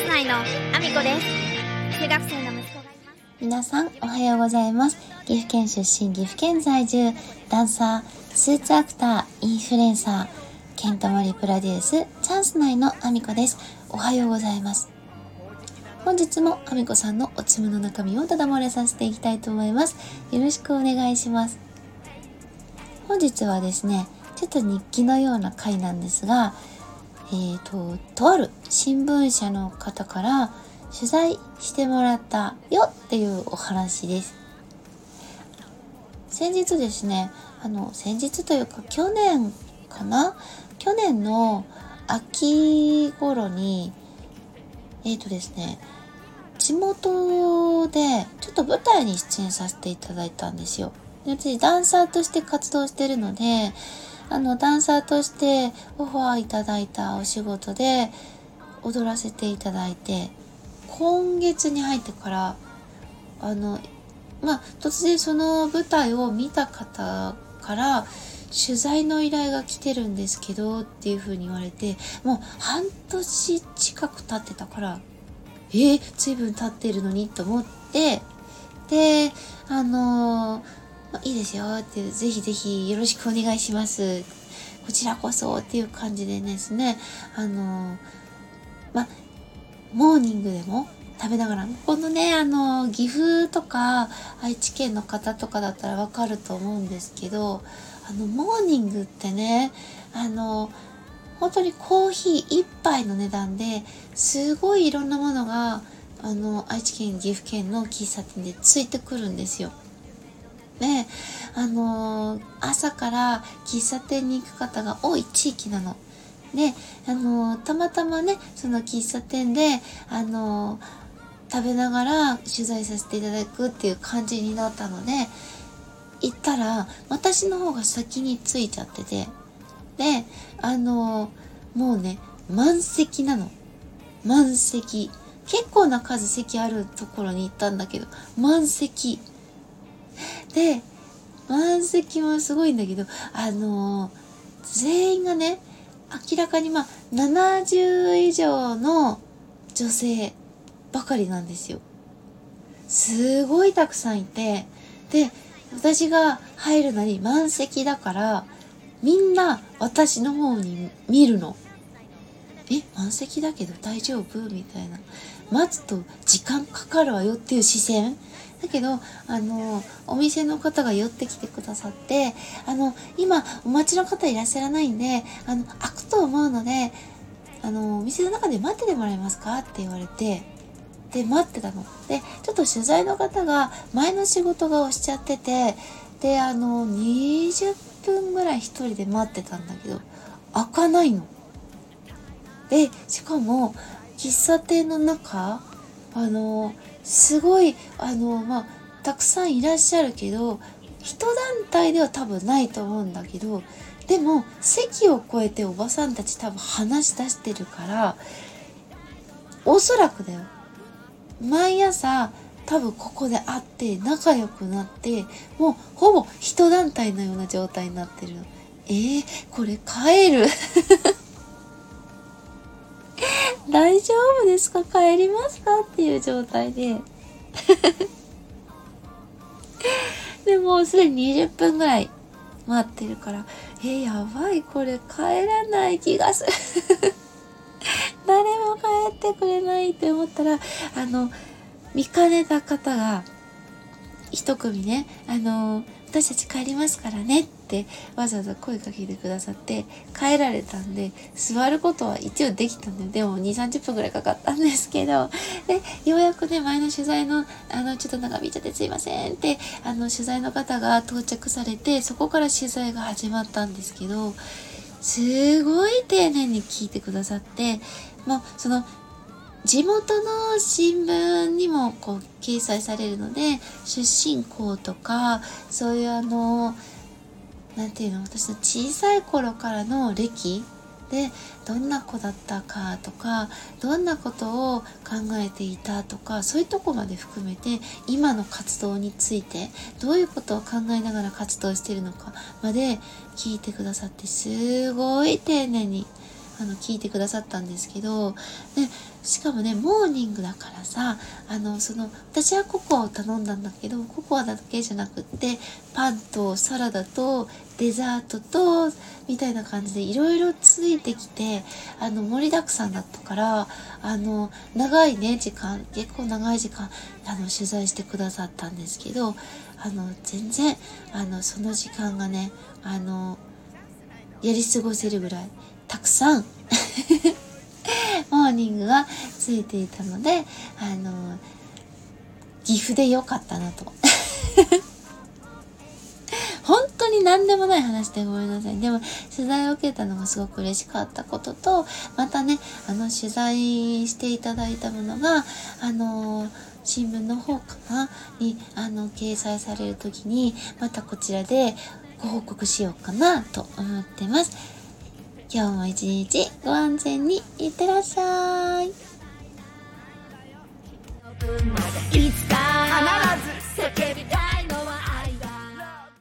ス内のアミコです中学生の息子がいます皆さんおはようございます。岐阜県出身岐阜県在住ダンサースーツアクターインフルエンサーケントモリプロデュースチャンス内のアミコです。おはようございます。本日もアミコさんのおつむの中身をただ漏れさせていきたいと思います。よろしくお願いします。本日はですねちょっと日記のような回なんですがえーと、とある新聞社の方から取材してもらったよっていうお話です。先日ですね、あの、先日というか去年かな？去年の秋頃に、えっ、ー、とですね、地元でちょっと舞台に出演させていただいたんですよ。私ダンサーとして活動してるので、あの、ダンサーとしてオファーいただいたお仕事で踊らせていただいて、今月に入ってから、あの、まあ、突然その舞台を見た方から、取材の依頼が来てるんですけどっていう風に言われて、もう半年近く経ってたから、えー、随分経ってるのにと思って、で、あのー、いいですよって、ぜひぜひよろしくお願いします。こちらこそっていう感じでですね、あの、ま、モーニングでも食べながら、このね、あの、岐阜とか愛知県の方とかだったらわかると思うんですけど、あの、モーニングってね、あの、本当にコーヒー1杯の値段ですごいいろんなものがあの愛知県岐阜県の喫茶店でついてくるんですよ。で、あのー、朝から喫茶店に行く方が多い地域なの。で、あのー、たまたまね、その喫茶店で、あのー、食べながら取材させていただくっていう感じになったので、行ったら、私の方が先に着いちゃってて、で、あのもうね、満席なの。満席。結構な数席あるところに行ったんだけど、満席。で、満席もすごいんだけど、あの、全員がね、明らかにまあ、70以上の女性ばかりなんですよ。すごいたくさんいて、で、私が入るのに満席だから、みんな私の方に見るの。え、満席だけど大丈夫？みたいな。待つと時間かかるわよっていう視線だけど、あの、お店の方が寄ってきてくださって、あの、今、お待ちの方いらっしゃらないんで、あの、開くと思うので、あの、お店の中で待っててもらえますか？って言われて、で、待ってたの。で、ちょっと取材の方が前の仕事が押しちゃってて、で、あの、20分ぐらい一人で待ってたんだけど、開かないの。で、しかも、喫茶店の中、あの、すごいあのまあたくさんいらっしゃるけど一団体では多分ないと思うんだけどでも席を越えておばさんたち多分話し出してるからおそらくだよ。毎朝多分ここで会って仲良くなってもうほぼ一団体のような状態になってるの。えー、これ帰る？大丈夫ですか？帰りますか？っていう状態で。でもすでに20分ぐらい待ってるから、えー、やばい、これ帰らない気がする。誰も帰ってくれないって思ったら、あの、見かねた方が、一組ね、あの私たち帰りますからね。ってわざわざ声かけてくださって帰られたんで座ることは一応できたんででも2 3 0分ぐらいかかったんですけどでようやくね前の取材のあのちょっと長引いちゃってすいませんってあの取材の方が到着されてそこから取材が始まったんですけどすごい丁寧に聞いてくださってもうその地元の新聞にもこう掲載されるので出身校とかそういうあの何て言うの私の小さい頃からの歴でどんな子だったかとかどんなことを考えていたとかそういうとこまで含めて今の活動についてどういうことを考えながら活動してるのかまで聞いてくださってすごい丁寧にあの聞いてくださったんですけど、ね、しかもねモーニングだからさあのその私はココアを頼んだんだけどココアだけじゃなくってパンとサラダとデザートとみたいな感じでいろいろついてきてあの盛りだくさんだったからあの長いね時間結構長い時間あの取材してくださったんですけどあの全然あのその時間がねあのやり過ごせるぐらいたくさん モーニングがついていたのであの岐阜で良かったなと 本当に何でもない話でごめんなさい。でも、取材を受けたのがすごく嬉しかったことと、またね、あの、取材していただいたものが、あの新聞の方かな？に、あの、掲載される時に、またこちらでご報告しようかなと思ってます。今日も一日ご安全にいってらっしゃい。必ず叫び